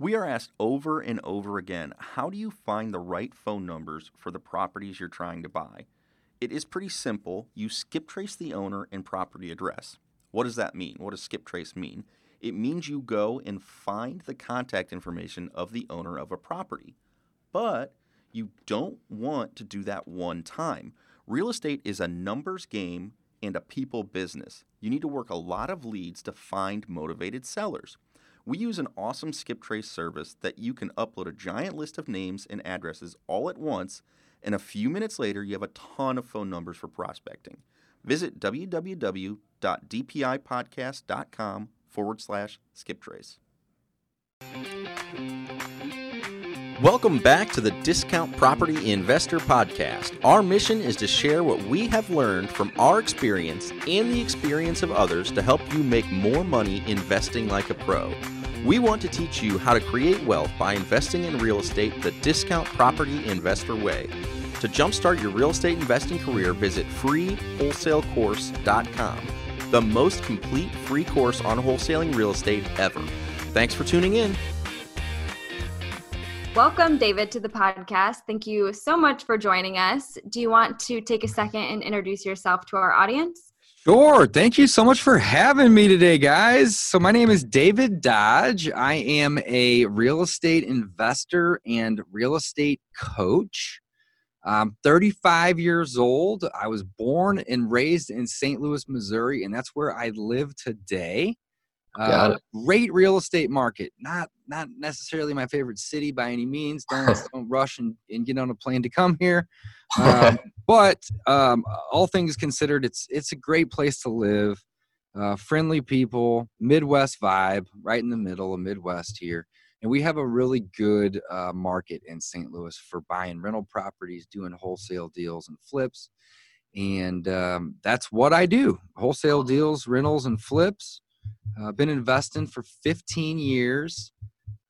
We are asked over and over again how do you find the right phone numbers for the properties you're trying to buy? It is pretty simple. You skip trace the owner and property address. What does that mean? What does skip trace mean? It means you go and find the contact information of the owner of a property. But you don't want to do that one time. Real estate is a numbers game and a people business. You need to work a lot of leads to find motivated sellers. We use an awesome skip trace service that you can upload a giant list of names and addresses all at once, and a few minutes later, you have a ton of phone numbers for prospecting. Visit www.dpipodcast.com forward slash skip trace. Welcome back to the Discount Property Investor Podcast. Our mission is to share what we have learned from our experience and the experience of others to help you make more money investing like a pro. We want to teach you how to create wealth by investing in real estate the discount property investor way. To jumpstart your real estate investing career, visit freewholesalecourse.com, the most complete free course on wholesaling real estate ever. Thanks for tuning in. Welcome, David, to the podcast. Thank you so much for joining us. Do you want to take a second and introduce yourself to our audience? Sure. Thank you so much for having me today, guys. So, my name is David Dodge. I am a real estate investor and real estate coach. I'm 35 years old. I was born and raised in St. Louis, Missouri, and that's where I live today. Uh, great real estate market. Not not necessarily my favorite city by any means. Don't, don't rush and, and get on a plane to come here. Um, but um, all things considered, it's it's a great place to live. Uh, friendly people, Midwest vibe, right in the middle of Midwest here. And we have a really good uh, market in St. Louis for buying rental properties, doing wholesale deals and flips. And um, that's what I do wholesale deals, rentals, and flips. I've uh, been investing for 15 years.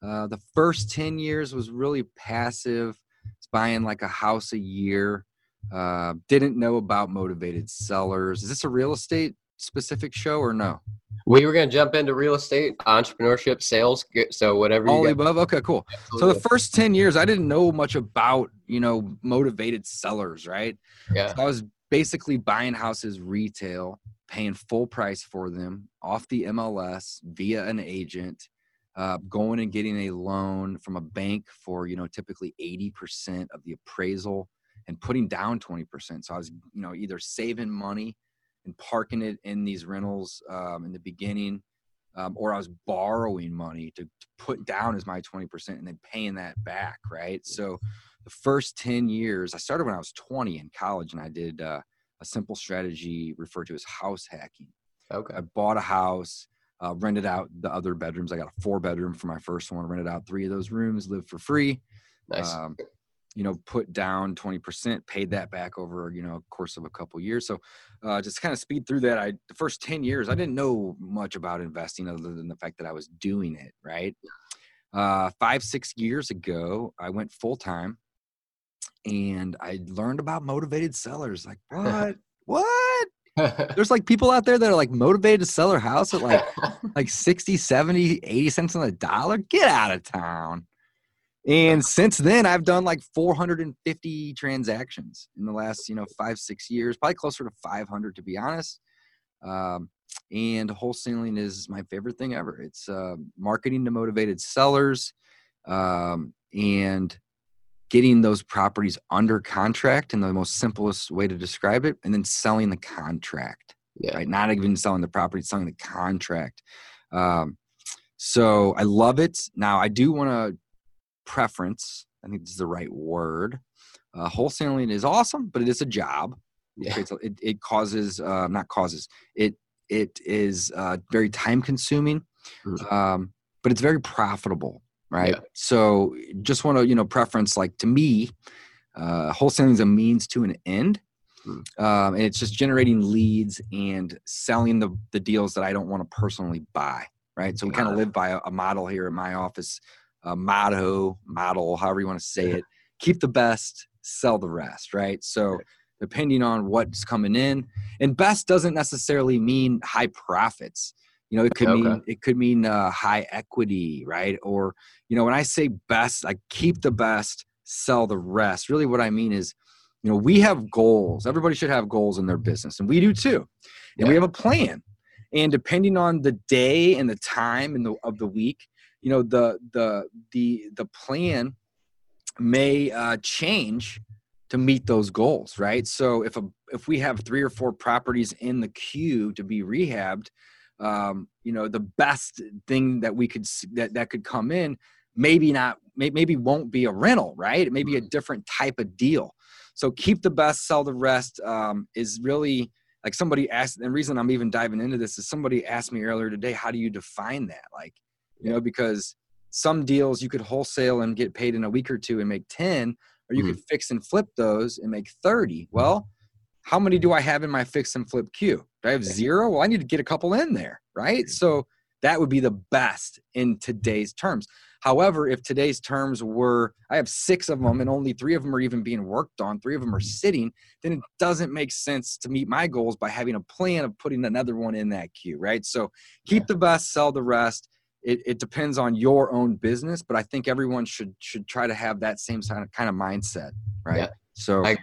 Uh, the first 10 years was really passive. It's buying like a house a year. Uh, didn't know about motivated sellers. Is this a real estate specific show or no? We were going to jump into real estate, entrepreneurship, sales. So whatever. All above. Okay, cool. Absolutely. So the first 10 years, I didn't know much about, you know, motivated sellers, right? Yeah. So I was basically buying houses retail paying full price for them off the MLS via an agent, uh, going and getting a loan from a bank for you know typically 80% of the appraisal and putting down 20%. So I was you know either saving money and parking it in these rentals um, in the beginning, um, or I was borrowing money to, to put down as my 20% and then paying that back. Right. So the first 10 years, I started when I was 20 in college and I did. Uh, a simple strategy referred to as house hacking. Okay. I bought a house, uh, rented out the other bedrooms. I got a four bedroom for my first one, rented out three of those rooms, lived for free. Nice. Um, you know, put down 20%, paid that back over, you know, course of a couple years. So uh, just kind of speed through that. I, the first 10 years, I didn't know much about investing other than the fact that I was doing it. Right. Uh, five, six years ago, I went full time and I learned about motivated sellers. Like, what? what? There's like people out there that are like motivated to sell their house at like like 60, 70, 80 cents on the dollar. Get out of town. And since then, I've done like 450 transactions in the last, you know, five, six years, probably closer to 500 to be honest. Um, and wholesaling is my favorite thing ever. It's uh, marketing to motivated sellers. Um, and getting those properties under contract in the most simplest way to describe it, and then selling the contract. Yeah. Right. Not even selling the property, selling the contract. Um, so I love it. Now I do want to preference. I think this is the right word. Uh, wholesaling is awesome, but it is a job. Yeah. It, it causes, uh, not causes. It it is uh, very time consuming, mm-hmm. um, but it's very profitable right? Yeah. So just want to you know preference like to me, uh, wholesaling is a means to an end. Hmm. Um, and it's just generating leads and selling the, the deals that I don't want to personally buy, right? So we kind of live by a, a, model here in my office, a motto, model, however you want to say it. Keep the best, sell the rest, right? So depending on what's coming in, and best doesn't necessarily mean high profits. You know, it could Okay. mean it could mean uh, high equity, right? Or you know, when I say best, I keep the best, sell the rest. Really, what I mean is, you know, we have goals. Everybody should have goals in their business, and we do too. And we have a plan. And depending on the day and the time and the of the week, you know, the the the the plan may uh, change to meet those goals, right? So if a if we have three or four properties in the queue to be rehabbed, um, you know, the best thing that we could that that could come in, maybe not, may, maybe won't be a rental, right? It may be a different type of deal. So keep the best, sell the rest um, is really like somebody asked. The reason I'm even diving into this is somebody asked me earlier today, how do you define that? Like, you know, because some deals you could wholesale and get paid in a week or two and make 10 or you could fix and flip those and make 30 well how many do i have in my fix and flip queue? Do i have zero? Well i need to get a couple in there right? So that would be the best in today's terms. However if today's terms were i have six of them and only three of them are even being worked on three of them are mm-hmm. sitting then it doesn't make sense to meet my goals by having a plan of putting another one in that queue right? So keep the best sell the rest. It, it depends on your own business but i think everyone should should try to have that same kind of, kind of mindset right? Yeah. so I-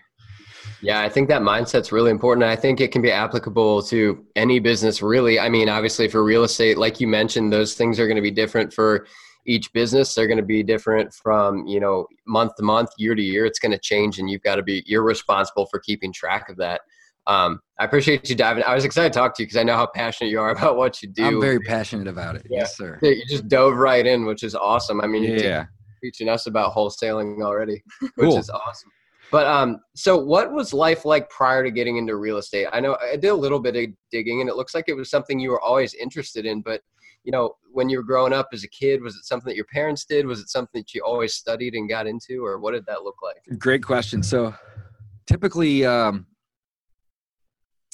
Yeah, I think that mindset's really important. I think it can be applicable to any business, really. I mean, obviously, for real estate, like you mentioned, those things are going to be different for each business. They're going to be different from, you know, month to month, year to year. It's going to change, and you've got to be, you're responsible for keeping track of that. Um, I appreciate you diving. I was excited to talk to you because I know how passionate you are about what you do. i'm very passionate about it Yeah. yes sir you just dove right in, which is awesome. I mean, you're yeah teaching us about wholesaling already, which Cool. is awesome. But um, so what was life like prior to getting into real estate? I know I did a little bit of digging, and it looks like it was something you were always interested in. But you know, when you were growing up as a kid, was it something that your parents did? Was it something that you always studied and got into, or what did that look like? Great question. So typically, um,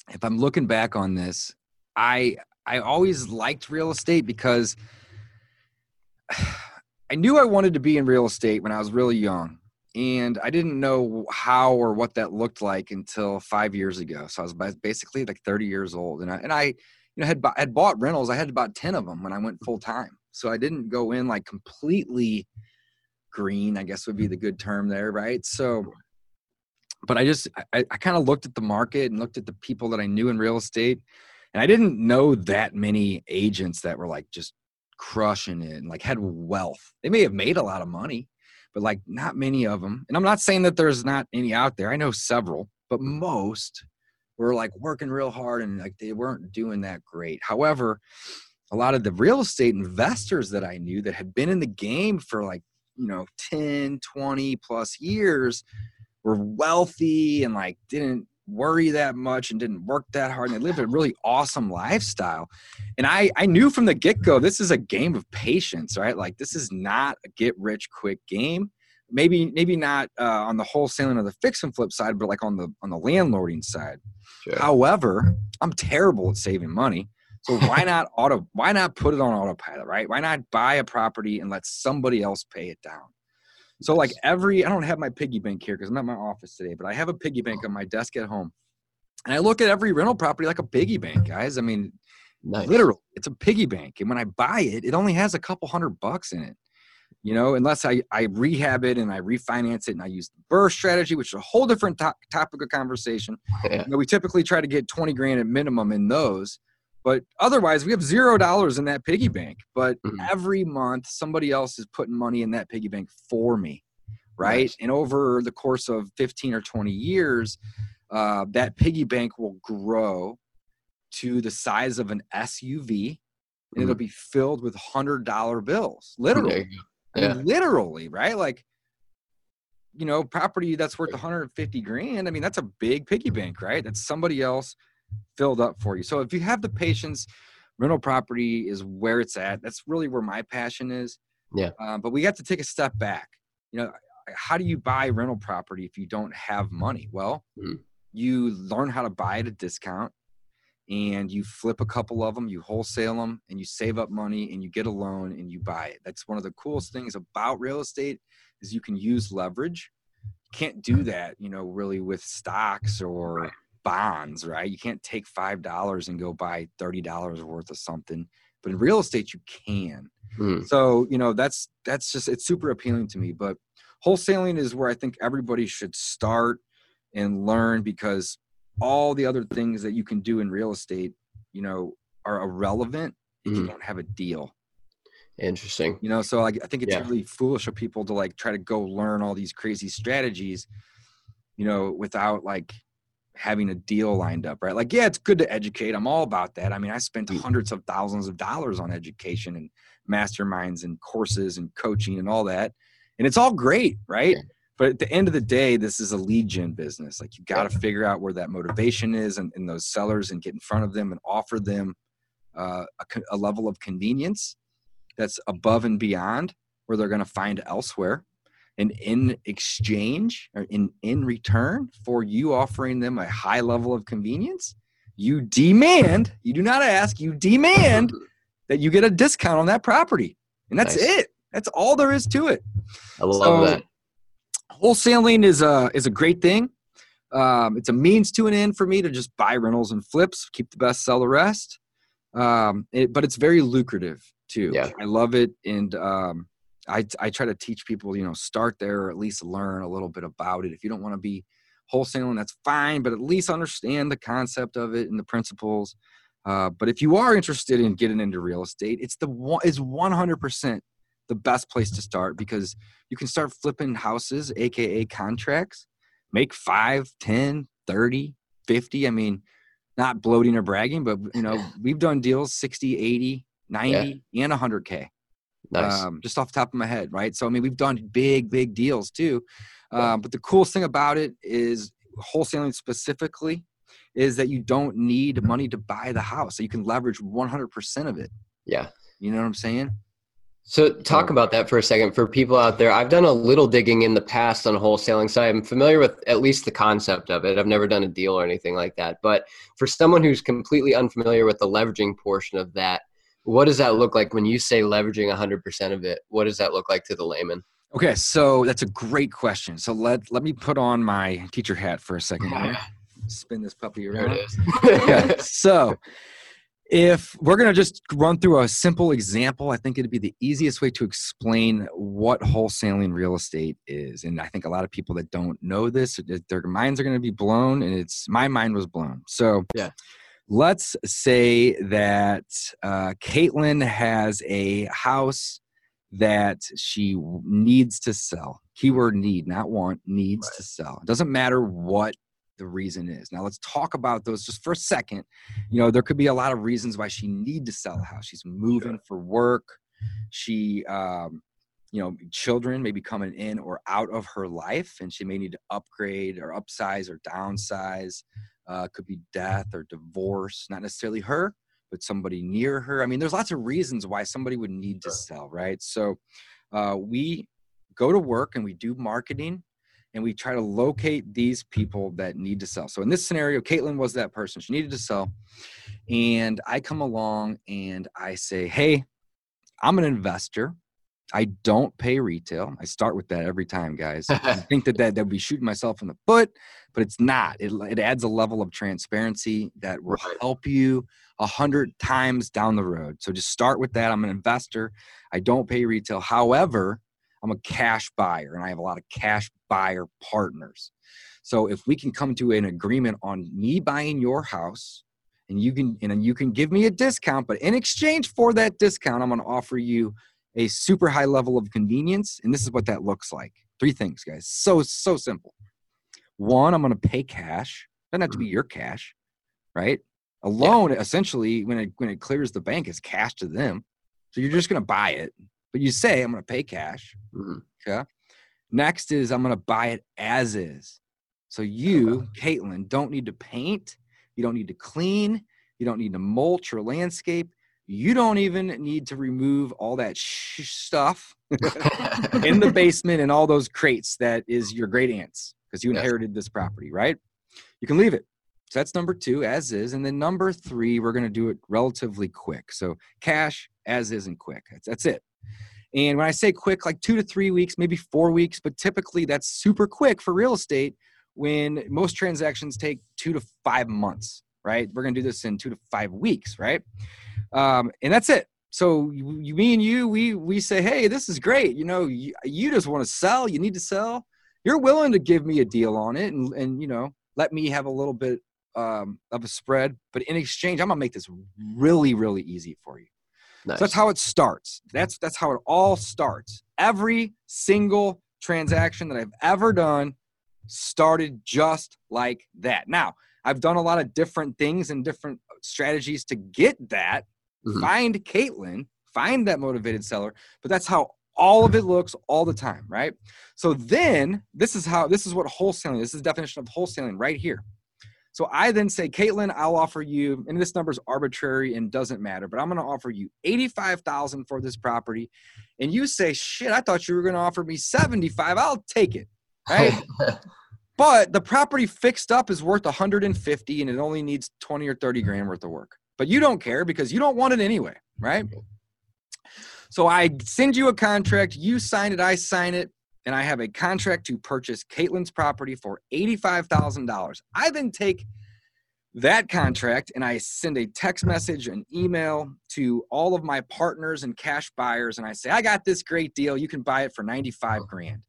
if I'm looking back on this, I I always liked real estate because I knew I wanted to be in real estate when I was really young. And I didn't know how or what that looked like until five years ago. So I was basically like 30 years old, and I and I, you know, had had bought rentals. I had about 10 of them when I went mm-hmm. full time. So I didn't go in like completely green. I guess would be the good term there, right? So, but I just I, I kind of looked at the market and looked at the people that I knew in real estate, and I didn't know that many agents that were like just crushing it and like had wealth. They may have made a lot of money, but like not many of them. And I'm not saying that there's not any out there. I know several, but most were like working real hard and like they weren't doing that great. However, a lot of the real estate investors that I knew that had been in the game for like, you know, 10, 20 plus years were wealthy and like didn't worry that much and didn't work that hard and they lived a really awesome lifestyle. And i i knew from the get-go this is a game of patience right? Like this is not a get rich quick game. Maybe maybe not uh, on the wholesaling or the fix and flip side but like on the on the landlording side. Sure. however i'm terrible at saving money. So why not auto why not put it on autopilot right? Why not buy a property and let somebody else pay it down so like every I don't have my piggy bank here because I'm at my office today, but I have a piggy bank on my desk at home. And I look at every rental property like a piggy bank, guys. I mean, Nice. literally, it's a piggy bank. And when I buy it, it only has a couple hundred bucks in it. You know, unless I, I rehab it and I refinance it and I use the BRRRR strategy, which is a whole different to- topic of conversation. Yeah. You know, we typically try to get 20 grand at minimum in those. But otherwise, we have zero dollars in that piggy bank. But Mhm. every month, somebody else is putting money in that piggy bank for me, right? Nice. And over the course of 15 or 20 years, uh, that piggy bank will grow to the size of an SUV, and it'll be filled with hundred dollar bills, literally. go. I mean, literally, right? Like, you know, property that's worth 150 grand. I mean, that's a big piggy bank, right? That's somebody else filled up for you. So if you have the patience, rental property is where it's at. That's really where my passion is. Yeah. Um, but we have to take a step back. You know, how do you buy rental property if you don't have money? Well, Mhm. you learn how to buy at a discount and you flip a couple of them, you wholesale them, and you save up money and you get a loan and you buy it. That's one of the coolest things about real estate is you can use leverage. You can't do that, you know, really with stocks or bonds, right? You can't take five dollars and go buy thirty dollars worth of something, but in real estate you can. Hmm. So you know that's that's just it's super appealing to me. But wholesaling is where I think everybody should start and learn because all the other things that you can do in real estate, you know, are irrelevant if you Mhm. don't have a deal. Interesting. You know, so like I think it's Yeah. really foolish of people to like try to go learn all these crazy strategies, you know, without like having a deal lined up, right? Like, yeah, it's good to educate. I'm all about that. I mean, I spent Mm. hundreds of thousands of dollars on education and masterminds and courses and coaching and all that. And it's all great, right? Yeah. But at the end of the day, this is a lead gen business. Like you got to figure out where that motivation is and, and those sellers and get in front of them and offer them uh, a, a level of convenience that's above and beyond where they're going to find elsewhere and in exchange or in in return for you offering them a high level of convenience you demand you do not ask you demand that you get a discount on that property and that's Nice. it that's all there is to it I love So, that. wholesaling is a is a great thing. Um, it's a means to an end for me to just buy rentals and flips, keep the best, sell the rest. Um, it, but it's very lucrative too. Yeah. I love it, and um, I I try to teach people, you know, start there or at least learn a little bit about it. If you don't want to be wholesaling, that's fine, but at least understand the concept of it and the principles. Uh, but if you are interested in getting into real estate, it's the one is one hundred percent the best place to start because you can start flipping houses aka contracts make 5 10 30 50 i mean not bloating or bragging but you know we've done deals 60 80 90 and 100k Nice. um, just off the top of my head right so i mean we've done big big deals too um, but the coolest thing about it is wholesaling specifically is that you don't need money to buy the house so you can leverage 100% of it yeah. you know what i'm saying So talk So- about that for a second for people out there. I've done a little digging in the past on wholesaling, so I'm familiar with at least the concept of it. I've never done a deal or anything like that. But for someone who's completely unfamiliar with the leveraging portion of that, what does that look like when you say leveraging 100% of it? What does that look like to the layman? Okay, so that's a great question. So let let me put on my teacher hat for a second here. Spin this puppy There around. it is. Okay, so if we're gonna just run through a simple example, I think it'd be the easiest way to explain what wholesaling real estate is. And I think a lot of people that don't know this, their minds are gonna be blown, and it's my mind was blown. So Yeah. Let's say that uh, Caitlin has a house that she needs to sell. Keyword need, not want, needs Right. to sell. It doesn't matter what the reason is. Now let's talk about those just for a second. You know, there could be a lot of reasons why she need to sell a house. She's moving for work. She um you know, children may be coming in or out of her life and she may need to upgrade or upsize or downsize. Uh, could be death or divorce, not necessarily her, but somebody near her. I mean, there's lots of reasons why somebody would need to sell, right? So uh, we go to work and we do marketing and we try to locate these people that need to sell. So in this scenario, Caitlin was that person. She needed to sell. And I come along and I say, Hey, I'm an investor. I don't pay retail. I start with that every time, guys. I think that that would be shooting myself in the foot, but it's not. It, it adds a level of transparency that will help you a hundred times down the road. So just start with that. I'm an investor. I don't pay retail. However, I'm a cash buyer and I have a lot of cash buyer partners. So if we can come to an agreement on me buying your house and you can and you can give me a discount, but in exchange for that discount, I'm going to offer you a super high level of convenience. And this is what that looks like. Three things, guys. So, so simple. One, I'm going to pay cash. Doesn't have to be your cash, right? A loan, essentially, when it when it clears the bank, is cash to them. So you're just going to buy it, but you say, I'm going to pay cash. Mm-hmm. Okay. Next is I'm going to buy it as is. So you, Caitlin, don't need to paint. You don't need to clean. You don't need to mulch or landscape. You don't even need to remove all that sh- stuff in the basement and all those crates that is your great aunt's because you inherited this property, right? You can leave it. So that's number two, as is. And then number three, we're going to do it relatively quick. So cash, as is, and quick. That's, that's it. And when I say quick, like two to three weeks, maybe four weeks, but typically that's super quick for real estate when most transactions take two to five months, right? We're going to do this in two to five weeks, right? Um, and that's it. So you, me and you, we we say, hey, this is great. You know, you, you just want to sell. You need to sell. You're willing to give me a deal on it, and and you know, let me have a little bit um, of a spread. But in exchange, I'm gonna make this really, really easy for you. Nice. So that's how it starts. That's that's how it all starts. Every single transaction that I've ever done started just like that. Now, I've done a lot of different things and different strategies to get that. Mm-hmm. Find Caitlin, find that motivated seller, but that's how all of it looks all the time, right? So then this is how this is what wholesaling, this is the definition of wholesaling right here. So I then say, Caitlin, I'll offer you, and this number is arbitrary and doesn't matter, but I'm going to offer you 85,000 for this property. And you say, shit, I thought you were going to offer me 75. I'll take it. Right. but the property fixed up is worth 150 and it only needs 20 or 30 grand worth of work. But you don't care because you don't want it anyway. Right. So I send you a contract, you sign it, I sign it and I have a contract to purchase Caitlin's property for $85,000. I then take that contract and I send a text message, an email to all of my partners and cash buyers, and I say, I got this great deal. You can buy it for 95 grand.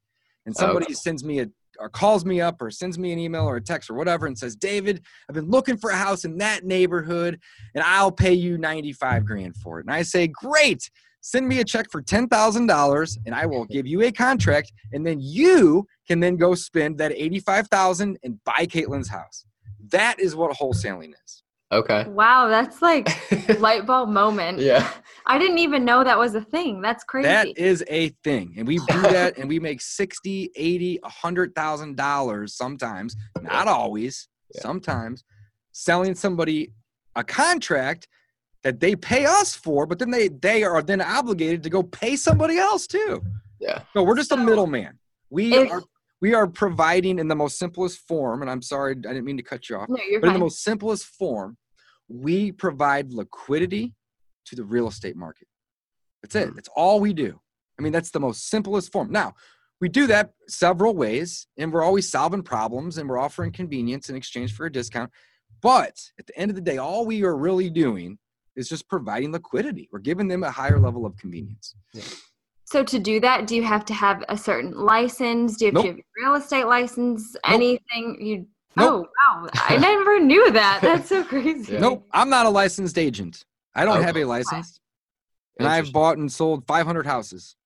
And somebody oh. sends me a or calls me up or sends me an email or a text or whatever and says, David, I've been looking for a house in that neighborhood and I'll pay you 95 grand for it. And I say, Great send me a check for $10,000 and I will give you a contract and then you can then go spend that 85,000 and buy Caitlin's house. That is what wholesaling is. Okay. Wow, that's like light bulb moment. Yeah. I didn't even know that was a thing. That's crazy. That is a thing. And we do that and we make 60, 80, $100,000 sometimes, not always, yeah. sometimes selling somebody a contract that they pay us for, but then they they are then obligated to go pay somebody else too. Yeah. No, we're just a middleman. We if, are we are providing in the most simplest form, and I'm sorry, I didn't mean to cut you off. No, you're but fine. in the most simplest form, we provide liquidity to the real estate market. That's it. Hmm. That's all we do. I mean, that's the most simplest form. Now, we do that several ways, and we're always solving problems and we're offering convenience in exchange for a discount. But at the end of the day, all we are really doing is just providing liquidity. We're giving them a higher level of convenience. Yeah. So to do that, do you have to have a certain license? Do you have nope. to have a real estate license? Nope. Anything you nope. Oh wow. I never knew that. That's so crazy. Nope. I'm not a licensed agent. I don't have a license. And I've bought and sold 500 houses.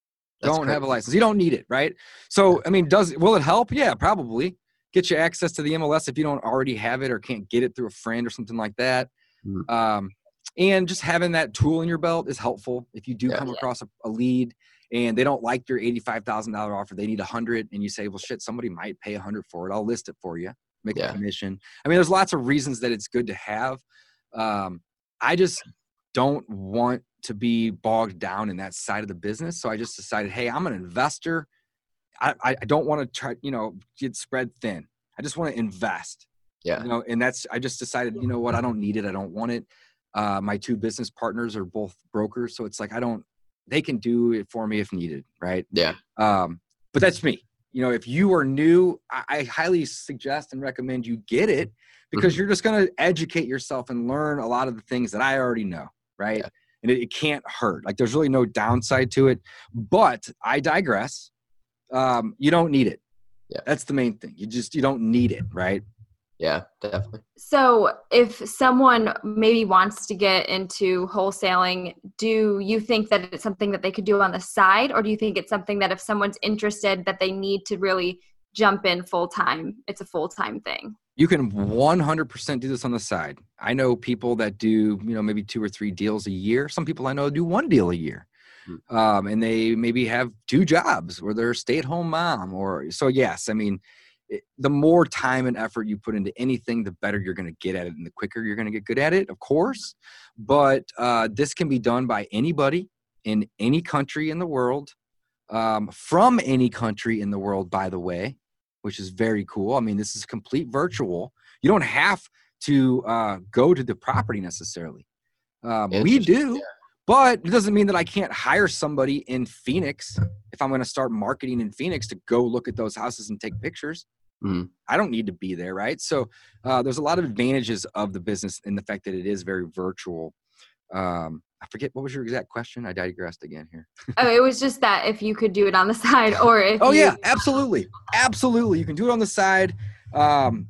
That's don't crazy. have a license. You don't need it, right? So, I mean, does will it help? Yeah, probably. Get you access to the MLS if you don't already have it or can't get it through a friend or something like that. Mm. Um, and just having that tool in your belt is helpful if you do yeah, come yeah. across a, a, lead and they don't like your $85000 offer they need a 100 and you say well shit somebody might pay a 100 for it i'll list it for you make yeah. a commission i mean there's lots of reasons that it's good to have um, i just don't want to be bogged down in that side of the business so i just decided hey i'm an investor i, I don't want to try you know get spread thin i just want to invest yeah you know and that's i just decided you know what i don't need it i don't want it uh, my two business partners are both brokers, so it's like I don't. They can do it for me if needed, right? Yeah. Um, but that's me. You know, if you are new, I, I highly suggest and recommend you get it because mm-hmm. you're just going to educate yourself and learn a lot of the things that I already know, right? Yeah. And it, it can't hurt. Like there's really no downside to it. But I digress. Um, you don't need it. Yeah. That's the main thing. You just you don't need it, right? Yeah, definitely. So, if someone maybe wants to get into wholesaling, do you think that it's something that they could do on the side, or do you think it's something that if someone's interested, that they need to really jump in full time? It's a full time thing. You can 100% do this on the side. I know people that do, you know, maybe two or three deals a year. Some people I know do one deal a year. Hmm. Um, and they maybe have two jobs or they're a stay at home mom or so yes i mean the more time and effort you put into anything, the better you're going to get at it, and the quicker you're going to get good at it, of course. But uh, this can be done by anybody in any country in the world, um, from any country in the world, by the way, which is very cool. I mean, this is complete virtual. You don't have to uh, go to the property necessarily. Um, we do. Yeah. But it doesn't mean that I can't hire somebody in Phoenix if I'm going to start marketing in Phoenix to go look at those houses and take pictures. Mm-hmm. I don't need to be there, right? So uh, there's a lot of advantages of the business in the fact that it is very virtual. Um, I forget what was your exact question. I digressed again here. oh, it was just that if you could do it on the side, or if oh you- yeah, absolutely, absolutely, you can do it on the side. Um,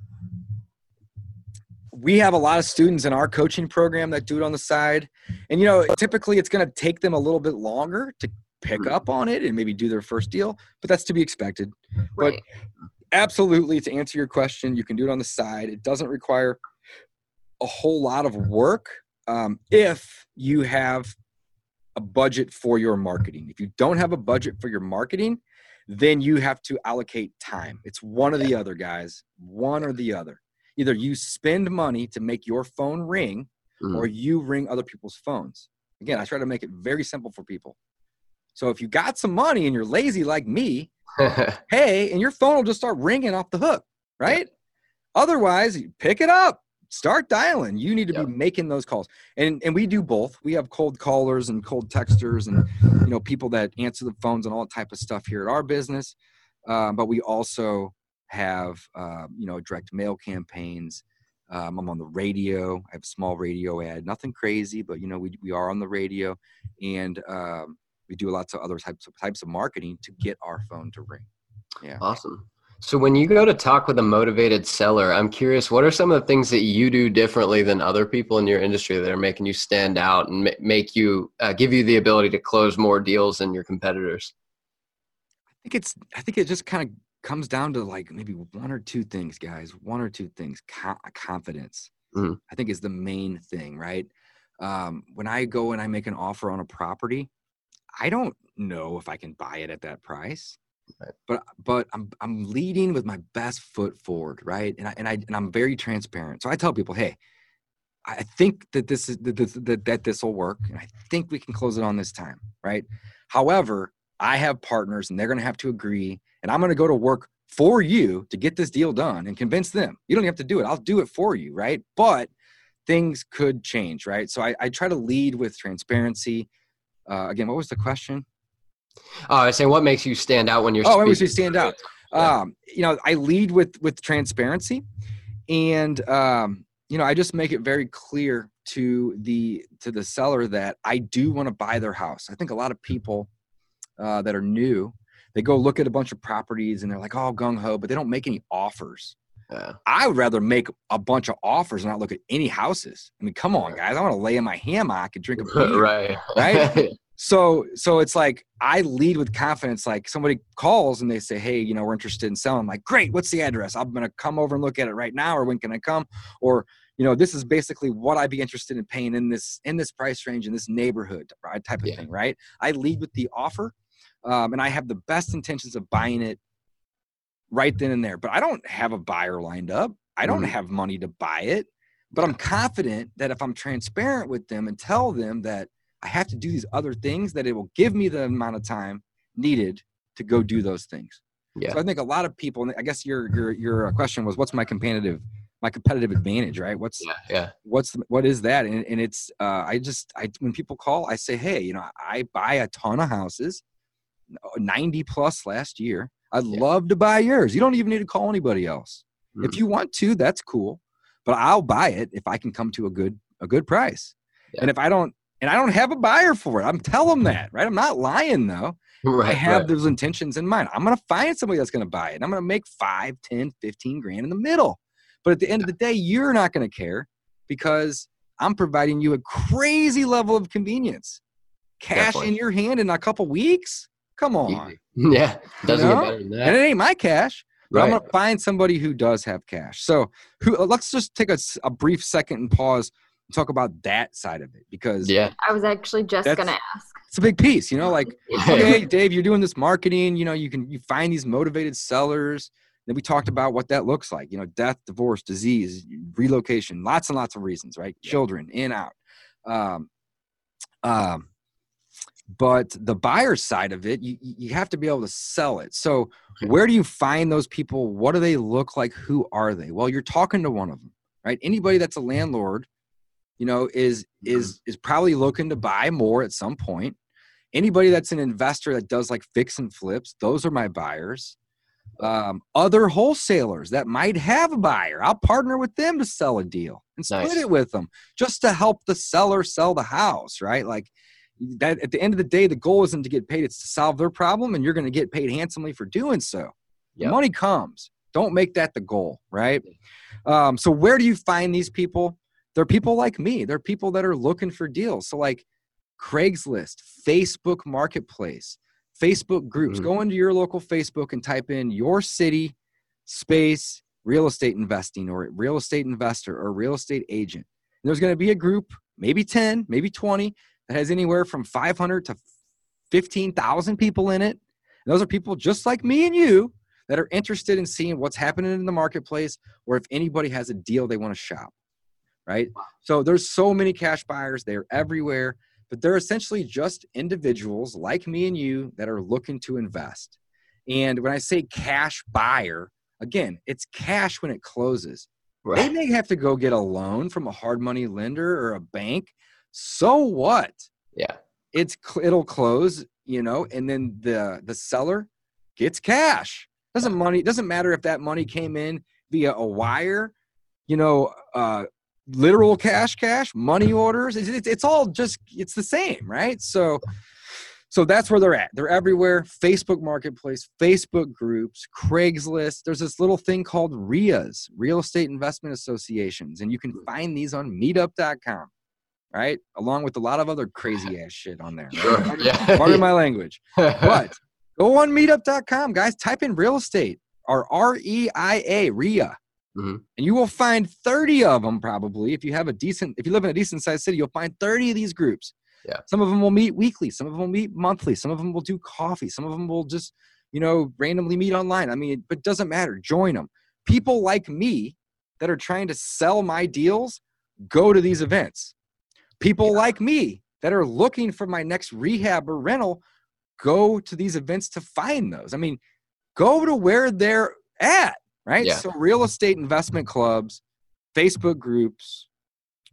we have a lot of students in our coaching program that do it on the side, and you know, typically it's going to take them a little bit longer to pick Mm-hmm. up on it and maybe do their first deal, but that's to be expected. right. But absolutely, to answer your question, you can do it on the side. It doesn't require a whole lot of work um, if you have a budget for your marketing. If you don't have a budget for your marketing, then you have to allocate time. It's one or the other, guys. One or the other. Either you spend money to make your phone ring Mhm. or you ring other people's phones. Again, I try to make it very simple for people. So if you got some money and you're lazy like me, hey, and your phone will just start ringing off the hook, right? Otherwise, you pick it up, start dialing. You need to Yep. be making those calls. And and we do both. We have cold callers and cold texters and you know people that answer the phones and all that type of stuff here at our business. Um, but we also have um, you know direct mail campaigns. Um, I'm on the radio. I have a small radio ad. Nothing crazy, but you know we we are on the radio, and um, we do lots of other types of types of marketing to get our phone to ring. Yeah. Awesome. So when you go to talk with a motivated seller, I'm curious, what are some of the things that you do differently than other people in your industry that are making you stand out and make you uh, give you the ability to close more deals than your competitors? I think it's I think it just kind of comes down to like maybe one or two things, guys. One or two things. Co- confidence. Mhm. I think is the main thing, right? Um, when I go and I make an offer on a property, I don't know if I can buy it at that price. Right. But but I'm I'm leading with my best foot forward, right? And I and I and I'm very transparent. So I tell people, hey, I think that this is that this, that, that this will work, and I think we can close it on this time, right? However, I have partners, and they're going to have to agree, and I'm going to go to work for you to get this deal done and convince them. You don't have to do it; I'll do it for you, right? But things could change, right? So I, I try to lead with transparency. Uh, again, what was the question? Oh, I was saying, what makes you stand out when you're? Oh, what makes you stand out? Yeah. Um, you know, I lead with with transparency, and um, you know, I just make it very clear to the to the seller that I do want to buy their house. I think a lot of people uh, that are new, they go look at a bunch of properties and they're like, oh, gung ho, but they don't make any offers. Yeah. I would rather make a bunch of offers and not look at any houses. I mean, come on, guys. I want to lay in my hammock and drink a beer. right. Right? So so it's like I lead with confidence. Like somebody calls and they say, Hey, you know, we're interested in selling. I'm like, great, what's the address? I'm gonna come over and look at it right now, or when can I come? Or, you know, this is basically what I'd be interested in paying in this in this price range in this neighborhood, right? Type of Yeah. thing, right? I lead with the offer. Um, and I have the best intentions of buying it right then and there. But I don't have a buyer lined up. I don't Mhm. have money to buy it. But I'm confident that if I'm transparent with them and tell them that I have to do these other things, that it will give me the amount of time needed to go do those things. Yeah. So I think a lot of people, and I guess your your your uh, question was, what's my competitive my competitive advantage, right? What's Yeah. Yeah. what's what is that? And, and it's uh, I just I when people call, I say, hey, you know, I buy a ton of houses, ninety plus last year. I'd Yeah. love to buy yours. You don't even need to call anybody else. If Mhm. you want to, that's cool. But I'll buy it if I can come to a good a good price. Yeah. And if I don't and I don't have a buyer for it, I'm telling them that, right? I'm not lying though. Right. I have right. those intentions in mind. I'm going to find somebody that's going to buy it. I'm going to make 5, 10, 15 grand in the middle. But at the end of the day, you're not going to care because I'm providing you a crazy level of convenience. Cash Definitely. in your hand in a couple weeks? Come on. Yeah. Doesn't know? get better than that. And it ain't my cash. But I'm going to find somebody who does have cash. So who, let's just take a, a brief second and pause and talk about that side of it because Yeah. I was actually just gonna ask. it's a big piece. You know, like okay, Dave, you're doing this marketing. You know, you can you find these motivated sellers. Then we talked about what that looks like. You know, death, divorce, disease, relocation, lots and lots of reasons, right? Yeah. Children, in, out. Um, um, but the buyer side of it, you you have to be able to sell it. So where do you find those people? What do they look like? Who are they? Well, you're talking to one of them, right? Anybody that's a landlord, you know, is is is probably looking to buy more at some point anybody that's an investor that does like fix and flips those are my buyers Um, other wholesalers that might have a buyer, I'll partner with them to sell a deal and split Nice. it with them just to help the seller sell the house, right? Like that at the end of the day, the goal isn't to get paid, it's to solve their problem, and you're going to get paid handsomely for doing so. Yep. Money comes. Don't make that the goal, right? Um, so where do you find these people? They're people like me. They're people that are looking for deals. So like Craigslist, Facebook Marketplace, Facebook groups. Mhm. Go into your local Facebook and type in your city space real estate investing or real estate investor or real estate agent. And there's going to be a group, maybe 10, maybe 20, that has anywhere from 500 to 15,000 people in it. And those are people just like me and you that are interested in seeing what's happening in the marketplace or if anybody has a deal they want to shop. Right? So there's so many cash buyers, they're everywhere, but they're essentially just individuals like me and you that are looking to invest. And when I say cash buyer, again, it's cash when it closes. They may have to go get a loan from a hard money lender or a bank. So what? Yeah. It's it'll close, you know, and then the the seller gets cash. Doesn't money doesn't matter if that money came in via a wire, you know, uh literal cash cash, money orders. It's, it's, it's all just it's the same, right? So so that's where they're at. They're everywhere. Facebook Marketplace, Facebook groups, Craigslist. There's this little thing called RIAs, Real Estate Investment Associations, and you can find these on meetup.com, right? Along with a lot of other crazy ass shit on there. right? Sure. Yeah. Pardon my language. But go on meetup.com, guys. Type in real estate or R E I A, RIA. Mhm. And you will find 30 of them probably. If you have a decent, if you live in a decent sized city, you'll find 30 of these groups. Yeah. Some of them will meet weekly. Some of them will meet monthly. Some of them will do coffee. Some of them will just, you know, randomly meet online. I mean, but it doesn't matter. Join them. People like me that are trying to sell my deals go to these events. People like me that are looking for my next rehab or rental go to these events to find those. I mean, go to where they're at, right? Yeah. So, real estate investment clubs, Facebook groups,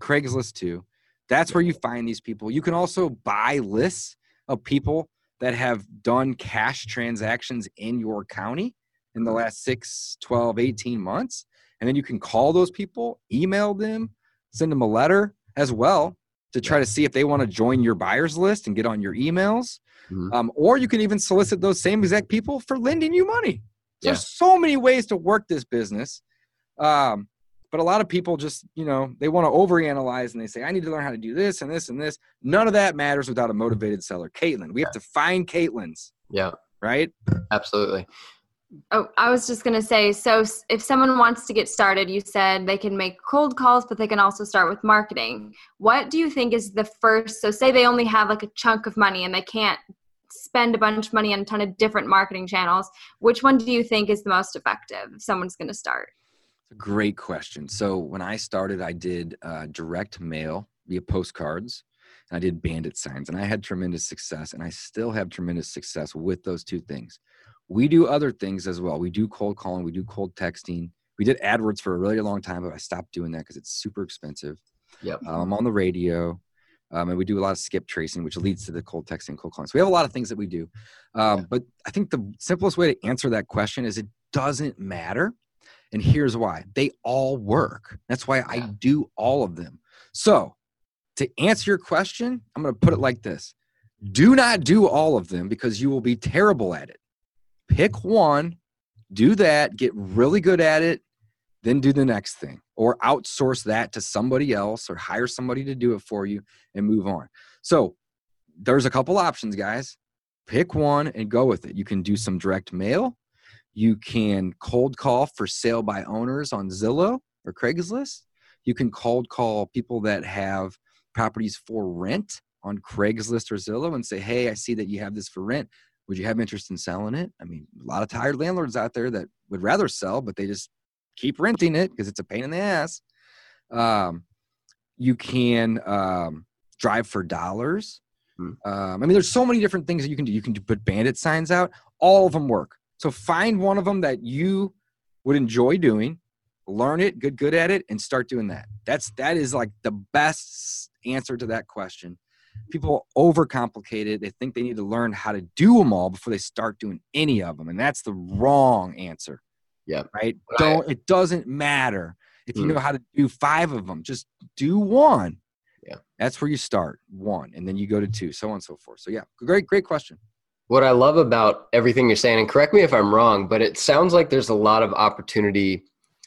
Craigslist too. That's where you find these people. You can also buy lists of people that have done cash transactions in your county in the last 6, 12, 18 months. And then you can call those people, email them, send them a letter as well to try to see if they want to join your buyers list and get on your emails. Mhm. Um, or you can even solicit those same exact people for lending you money. Yeah. There's so many ways to work this business. Um, but a lot of people just, you know, they want to overanalyze and they say, I need to learn how to do this and this and this. None of that matters without a motivated seller. Caitlin, we have to find Caitlin's, Yeah. right? Absolutely. Oh, I was just going to say so if someone wants to get started, you said they can make cold calls, but they can also start with marketing. What do you think is the first? So, say they only have like a chunk of money and they can't spend a bunch of money on a ton of different marketing channels. Which one do you think is the most effective if someone's going to start? Great question. So when I started, I did uh, direct mail via postcards, and I did bandit signs, and I had tremendous success, and I still have tremendous success with those two things. We do other things as well. We do cold calling, we do cold texting. We did AdWords for a really long time, but I stopped doing that because it's super expensive. Yep. Um, I'm on the radio, um, and we do a lot of skip tracing, which leads to the cold texting, cold calling. So we have a lot of things that we do. Um, Yeah. But I think the simplest way to answer that question is it doesn't matter. And here's why they all work. That's why I do all of them. So, to answer your question, I'm going to put it like this do not do all of them because you will be terrible at it. Pick one, do that, get really good at it, then do the next thing, or outsource that to somebody else, or hire somebody to do it for you and move on. So, there's a couple options, guys. Pick one and go with it. You can do some direct mail. You can cold call for sale by owners on Zillow or Craigslist. You can cold call people that have properties for rent on Craigslist or Zillow and say, Hey, I see that you have this for rent. Would you have interest in selling it? I mean, a lot of tired landlords out there that would rather sell, but they just keep renting it because it's a pain in the ass. Um, you can um, drive for dollars. Hmm. Um, I mean, there's so many different things that you can do. You can put bandit signs out. All of them work. So find one of them that you would enjoy doing, learn it, good good at it, and start doing that. That's that is like the best answer to that question. People overcomplicate it. They think they need to learn how to do them all before they start doing any of them, and that's the wrong answer. Yeah. Right. Don't. It doesn't matter if you Hmm. know how to do five of them. Just do one. Yeah. That's where you start one, and then you go to two, so on and so forth. So yeah, great, great question. What I love about everything you're saying, and correct me if I'm wrong, but it sounds like there's a lot of opportunity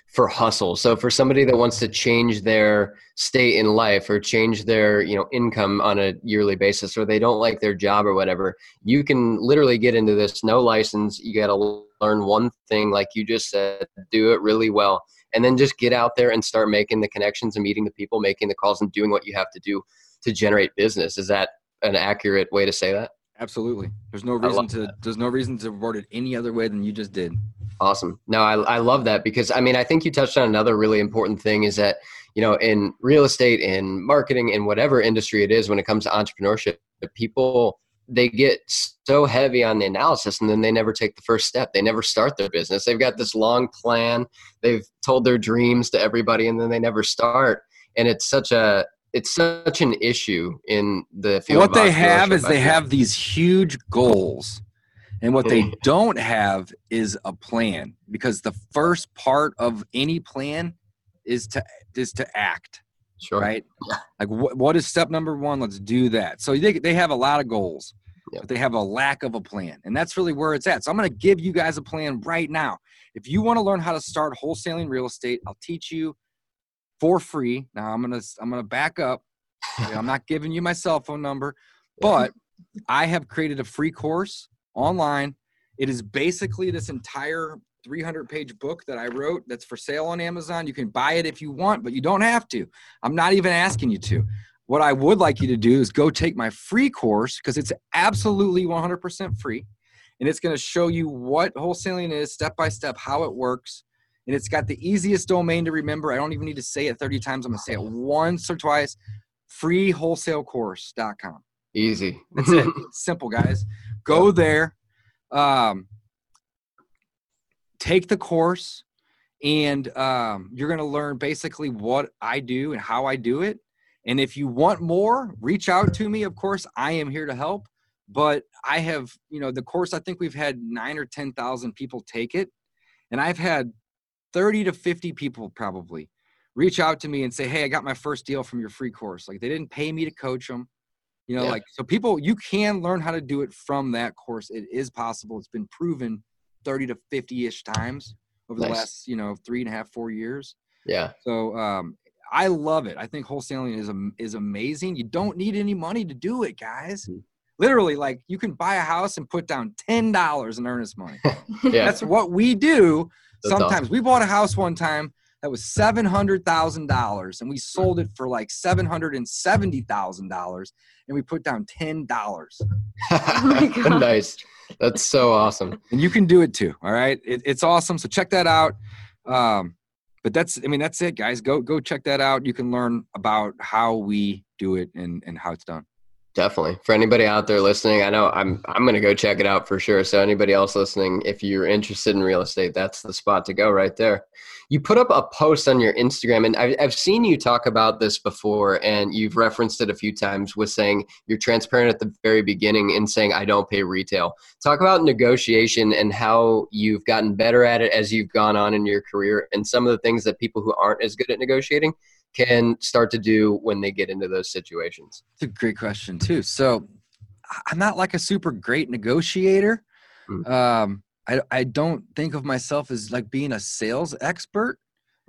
for hustle. So for somebody that wants to change their state in life or change their, you know, income on a yearly basis or they don't like their job or whatever, you can literally get into this no license. You got to learn one thing like you just said, do it really well and then just get out there and start making the connections and meeting the people, making the calls and doing what you have to do to generate business. Is that an accurate way to say that? Absolutely. There's no reason to. There's no reason to word it any other way than you just did. Awesome. No, I, I love that because I mean, I think you touched on another really important thing is that, you know, in real estate, in marketing, in whatever industry it is, when it comes to entrepreneurship, the people, they get so heavy on the analysis and then they never take the first step. They never start their business. They've got this long plan. They've told their dreams to everybody and then they never start. And it's such a, it's such an issue in the field. what they have is they have these huge goals and what they don't have is a plan because the first part of any plan is to is to act sure. right? Yeah. like what, what is step number one? Let's do that. So they, they have a lot of goals but they have a lack of a plan and that's really where it's at. So i'm going to give you guys a plan right now. If you want to learn how to start wholesaling real estate i'll teach you for free. Now i'm going to i'm going to back up. I'm not giving you my cell phone number but I have created a free course online. It is basically this entire 300 page book that I wrote that's for sale on Amazon. You can buy it if you want, but you don't have to. I'm not even asking you to. What I would like you to do is go take my free course because it's absolutely 100% free. And it's going to show you what wholesaling is step by step, how it works. And it's got the easiest domain to remember. I don't even need to say it 30 times. I'm going to say it once or twice freewholesalecourse.com. Easy. That's it. It's simple, guys. Go there, um, take the course, and um, you're going to learn basically what I do and how I do it. And if you want more, reach out to me. Of course, I am here to help. But I have, you know, the course. I think we've had nine or ten thousand people take it, and I've had thirty to fifty people probably reach out to me and say, "Hey, I got my first deal from your free course." Like they didn't pay me to coach them you know Yeah. like so people you can learn how to do it from that course. It is possible. It's been proven 30 to 50-ish times over the last you know three and a half four years. Yeah. so um i love it. I think wholesaling is is amazing. You don't need any money to do it guys. Mm. literally like you can buy a house and put down $10 in earnest money. Yeah. that's what we do That's sometimes. We bought a house one time that was seven hundred thousand dollars, and we sold it for like seven hundred and seventy thousand dollars, and we put down ten dollars. my God. nice. That's so awesome. And you can do it too. All right, it, it's awesome. So check that out. Um, but that's, I mean, that's it, guys. Go go check that out. You can learn about how we do it and and how it's done. Definitely. For anybody out there listening, I know I'm I'm going to go check it out for sure. So anybody else listening, if you're interested in real estate, that's the spot to go right there. You put up a post on your Instagram, and I've, I've seen you talk about this before, and you've referenced it a few times with saying you're transparent at the very beginning in saying I don't pay retail. Talk about negotiation and how you've gotten better at it as you've gone on in your career, and some of the things that people who aren't as good at negotiating can start to do when they get into those situations. It's a great question too. So I'm not like a super great negotiator. Mm. Um, I, I don't think of myself as like being a sales expert.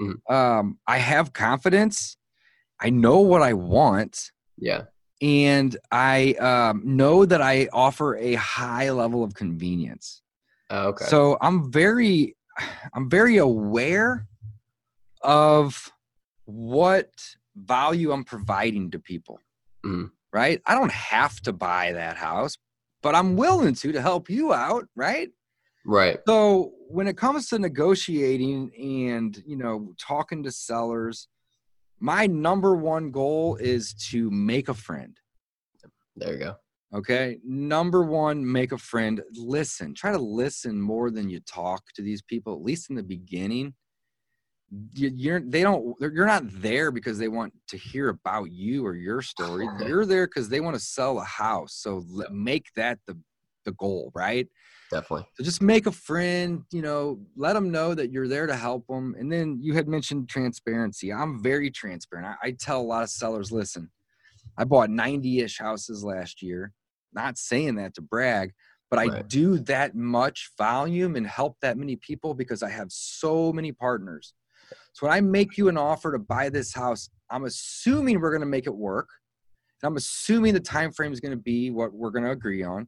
Mm. Um, I have confidence. I know what I want, Yeah. and I um, know that I offer a high level of convenience. Oh, okay. So I'm very, I'm very aware of what value I'm providing to people. Mhm. Right? I don't have to buy that house, but I'm willing to to help you out. Right? right. So when it comes to negotiating and you know talking to sellers, my number one goal is to make a friend. There you go. Okay. Number one, make a friend. Listen. Try to listen more than you talk to these people, at least in the beginning. You're they don't you're not there because they want to hear about you or your story. You're there because they want to sell a house so make that the the goal right? Definitely. So just make a friend you know let them know that you're there to help them and then you had mentioned transparency. I'm very transparent. I, I tell a lot of sellers listen i bought 90-ish houses last year. Not saying that to brag but right. i do that much volume and help that many people because i have so many partners so when I make you an offer to buy this house, I'm assuming we're going to make it work. And I'm assuming the time frame is going to be what we're going to agree on,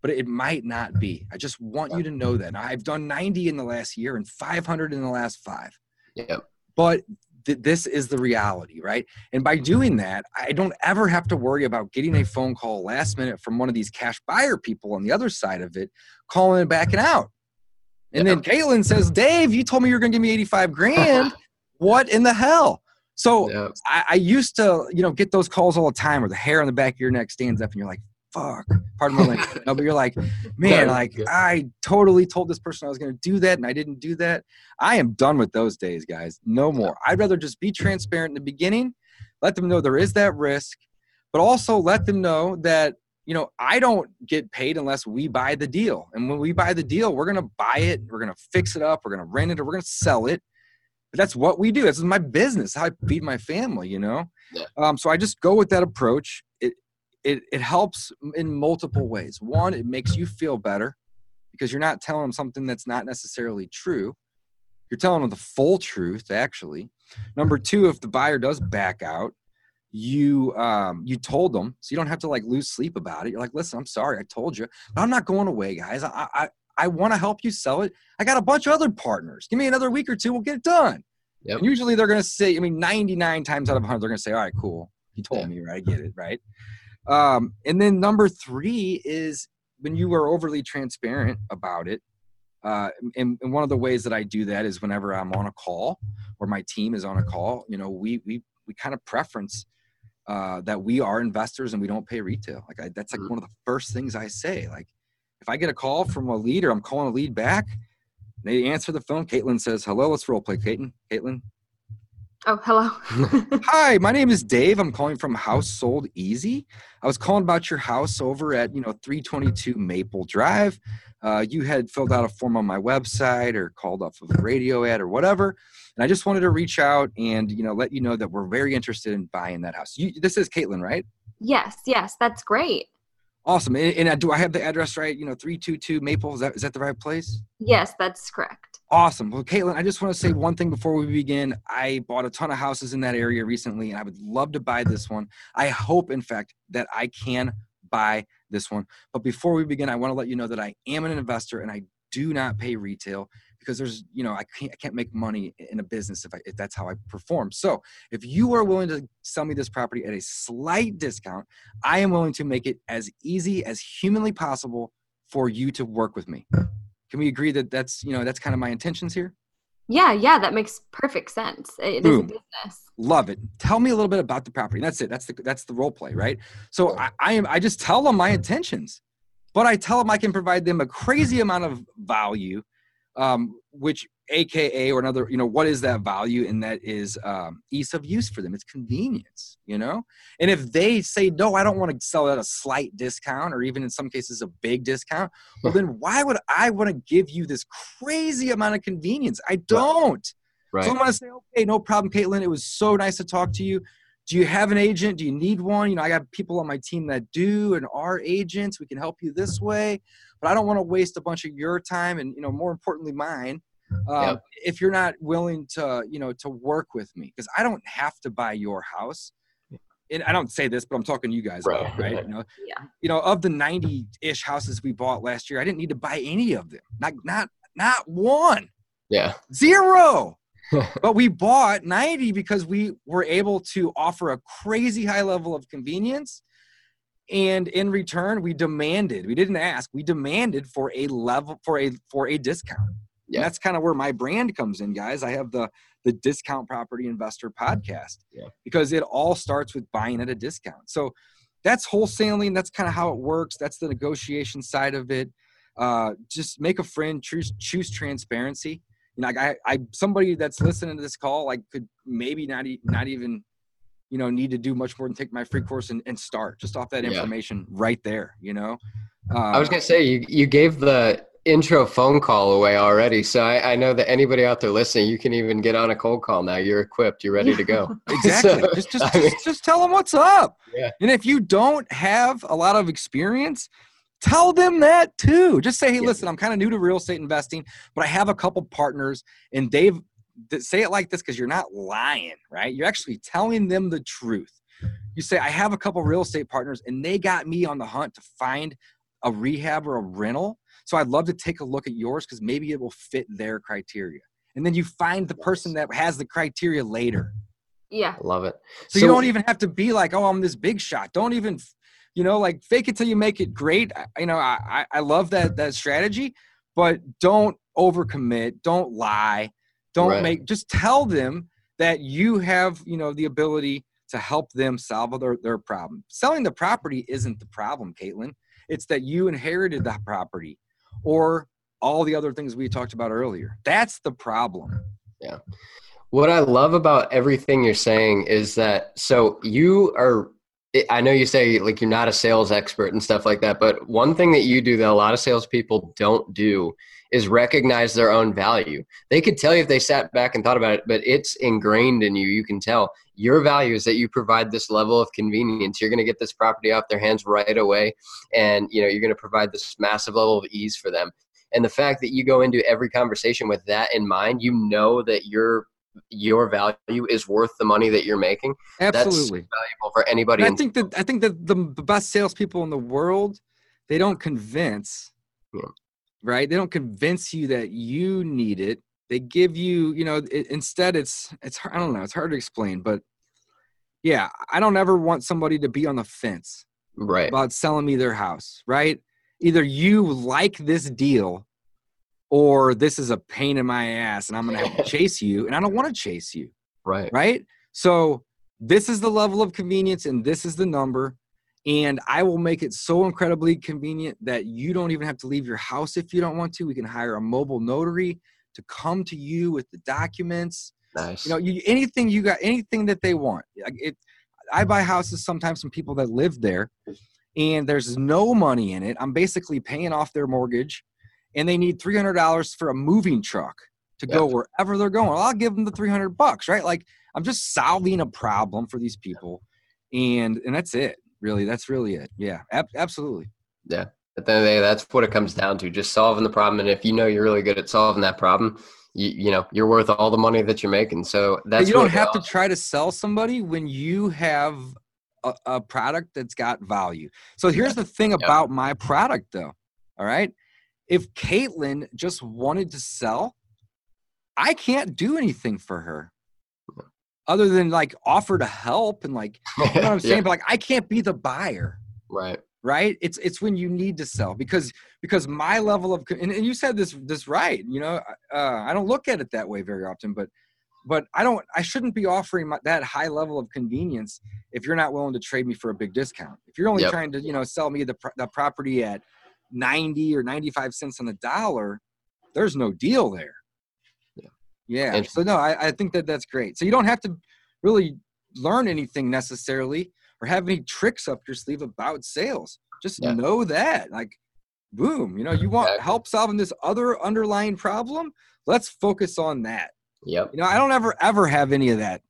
but it might not be. I just want you to know that. Now, I've done 90 in the last year and 500 in the last five. Yeah. But th- this is the reality, right? And by doing mm-hmm. that, I don't ever have to worry about getting a phone call last minute from one of these cash buyer people on the other side of it, calling and backing out. And yeah. then Caitlin says, Dave, you told me you were going to give me 85 grand. What in the hell? So yeah. I, I, used to, you know, get those calls all the time where the hair on the back of your neck stands up and you're like, fuck, pardon my language. no, but you're like, man, like I totally told this person I was going to do that and I didn't do that. I am done with those days, guys. No more. I'd rather just be transparent in the beginning, let them know there is that risk, but also let them know that you know, I don't get paid unless we buy the deal. And when we buy the deal, we're going to buy it, we're going to fix it up, we're going to rent it, or we're going to sell it. That's what we do. This is my business, how I feed my family, you know? Yeah. Um, so I just go with that approach. It, it, it helps in multiple ways. One, it makes you feel better because you're not telling them something that's not necessarily true. You're telling them the full truth, actually. Number two, if the buyer does back out, you um you told them so you don't have to like lose sleep about it you're like listen i'm sorry i told you but i'm not going away guys i i i want to help you sell it i got a bunch of other partners give me another week or two we'll get it done yep. and usually they're going to say i mean 99 times out of 100 they're going to say all right cool you told yeah. me right i get it right um and then number three is when you are overly transparent about it uh, and, and one of the ways that I do that is whenever I'm on a call or my team is on a call, you know, we we we kind of preference uh, that we are investors and we don't pay retail. Like I, that's like mm. one of the first things I say. Like if I get a call from a leader, I'm calling a lead back. They answer the phone. Caitlin says, "Hello, let's role play." Caitlin, Caitlin. Oh, hello. Hi, my name is Dave. I'm calling from House Sold Easy. I was calling about your house over at you know 322 Maple Drive. Uh, you had filled out a form on my website or called off of a radio ad or whatever. And I just wanted to reach out and you know let you know that we're very interested in buying that house. You, this is Caitlin, right? Yes, yes, that's great. Awesome. And, and uh, do I have the address right? You know, three two two Maple. Is that is that the right place? Yes, that's correct. Awesome. Well, Caitlin, I just want to say one thing before we begin. I bought a ton of houses in that area recently, and I would love to buy this one. I hope, in fact, that I can buy this one. But before we begin, I want to let you know that I am an investor and I do not pay retail because there's you know I can't, I can't make money in a business if, I, if that's how I perform. So if you are mm-hmm. willing to sell me this property at a slight discount, I am willing to make it as easy as humanly possible for you to work with me. Can we agree that that's you know that's kind of my intentions here? Yeah, yeah, that makes perfect sense. It Boom. is a business. Love it. Tell me a little bit about the property. That's it. That's the that's the role play, right? So I, I am I just tell them my intentions, but I tell them I can provide them a crazy amount of value um, which aka or another you know what is that value and that is um, ease of use for them? It's convenience you know? And if they say no i don't want to sell at a slight discount or even in some cases a big discount well then why would i want to give you this crazy amount of convenience? I don't. Right. so i'm going to say okay no problem caitlin. It was so nice to talk to you. Do you have an agent? Do you need one? You know i got people on my team that do and are agents. We can help you this way but I don't want to waste a bunch of your time and you know more importantly mine. Uh, yep. If you're not willing to you know to work with me because I don't have to buy your house. And I don't say this, but I'm talking to you guys, right? About, right? You know, yeah. You know, of the 90-ish houses we bought last year, I didn't need to buy any of them. Not, not, not one. Yeah. Zero. but we bought 90 because we were able to offer a crazy high level of convenience and in return we demanded we didn't ask we demanded for a level for a for a discount. Yeah. that's kind of where my brand comes in guys. I have the the discount property investor podcast yeah. because it all starts with buying at a discount. So that's wholesaling that's kind of how it works that's the negotiation side of it. Uh, just make a friend choose choose transparency. You know, like I, I somebody that's listening to this call, like could maybe not e- not even, you know, need to do much more than take my free course and, and start just off that Yeah. information right there. You know, uh, I was gonna say you you gave the intro phone call away already, so I, I know that anybody out there listening, you can even get on a cold call now. You're equipped. You're ready to go. exactly. So, just just, I mean- just just tell them what's up. Yeah. And if you don't have a lot of experience, tell them that too. Just say, hey, Yeah. listen, I'm kind of new to real estate investing, but I have a couple partners, and they've th- say it like this because you're not lying, right? You're actually telling them the truth. You say, I have a couple real estate partners, and they got me on the hunt to find a rehab or a rental. So I'd love to take a look at yours because maybe it will fit their criteria. And then you find the person that has the criteria later. Yeah. Love it. So, you don't even have to be like, oh, I'm this big shot. Don't even, you know, like fake it till you make it great. I- You know, I, I- I love that that strategy, but don't overcommit. Don't lie. Don't Right. make. Just tell them that you have, you know, the ability to help them solve their their problem. Selling the property isn't the problem, Caitlin. It's that you inherited the property, or all the other things we talked about earlier. That's the problem. Yeah. What I love about everything you're saying is that so you are I know you say like you're not a sales expert and stuff like that, but one thing that you do that a lot of salespeople don't do is recognize their own value. They could tell you if they sat back and thought about it, but it's ingrained in you. You can tell your value is that you provide this level of convenience. You're going to get this property off their hands right away, and you know you're going to provide this massive level of ease for them. And the fact that you go into every conversation with that in mind, you know that your your value is worth the money that you're making. Absolutely. That's valuable for anybody. And I think that I think that the, the best salespeople in the world, they don't convince, Yeah. Right? They don't convince you that you need it. They give you, you know, it, instead it's it's hard- I don't know, it's hard to explain, but yeah, I don't ever want somebody to be on the fence right. about selling me their house, right? Either you like this deal or this is a pain in my ass and I'm going to have to chase you and I don't want to chase you Right. right? So this is the level of convenience and this is the number. And I will make it so incredibly convenient that you don't even have to leave your house if you don't want to. We can hire a mobile notary to come to you with the documents. Nice. You know, you, anything you got, anything that they want. Like it, I buy houses sometimes from people that live there, and there's no money in it. I'm basically paying off their mortgage, and they need three hundred dollars for a moving truck to go wherever they're going. Well, I'll give them the three hundred bucks, right? Like I'm just solving a problem for these people, and and that's it. Really, that's really it. Yeah, ab- absolutely. At the end of the day, that's what it comes down to: just solving the problem. And if you know you're really good at solving that problem, you you know you're worth all the money that you're making. So But that's you don't have to try to sell somebody when you have a, a product that's got value. So here's the thing about my product, though. All right. If Caitlin just wanted to sell, I can't do anything for her other than like offer to help and like, you know what I'm saying? Yeah, But like, I can't be the buyer right. right it's it's when you need to sell because because my level of and, and you said this this right you know uh, i don't look at it that way very often but but i don't i shouldn't be offering my, that high level of convenience if you're not willing to trade me for a big discount if you're only Yep. trying to you know sell me the, the property at 90 or 95 cents on the dollar there's no deal there Yeah. And- so no I, I think that that's great so you don't have to really learn anything necessarily or have any tricks up your sleeve about sales. Just Yeah. know that. Like, boom, you know, you want Exactly. help solving this other underlying problem? Let's focus on that. Yep. You know, I don't ever ever have any of that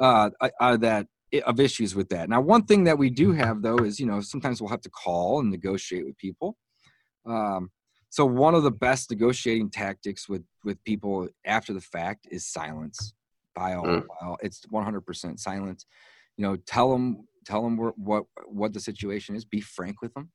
uh, uh uh, that of issues with that. Now, one thing that we do have though is, you know, sometimes we'll have to call and negotiate with people. Um so one of the best negotiating tactics with with people after the fact is silence. By all, Mm. it's 100% silence. You know, tell them tell them what what the situation is. Be frank with them.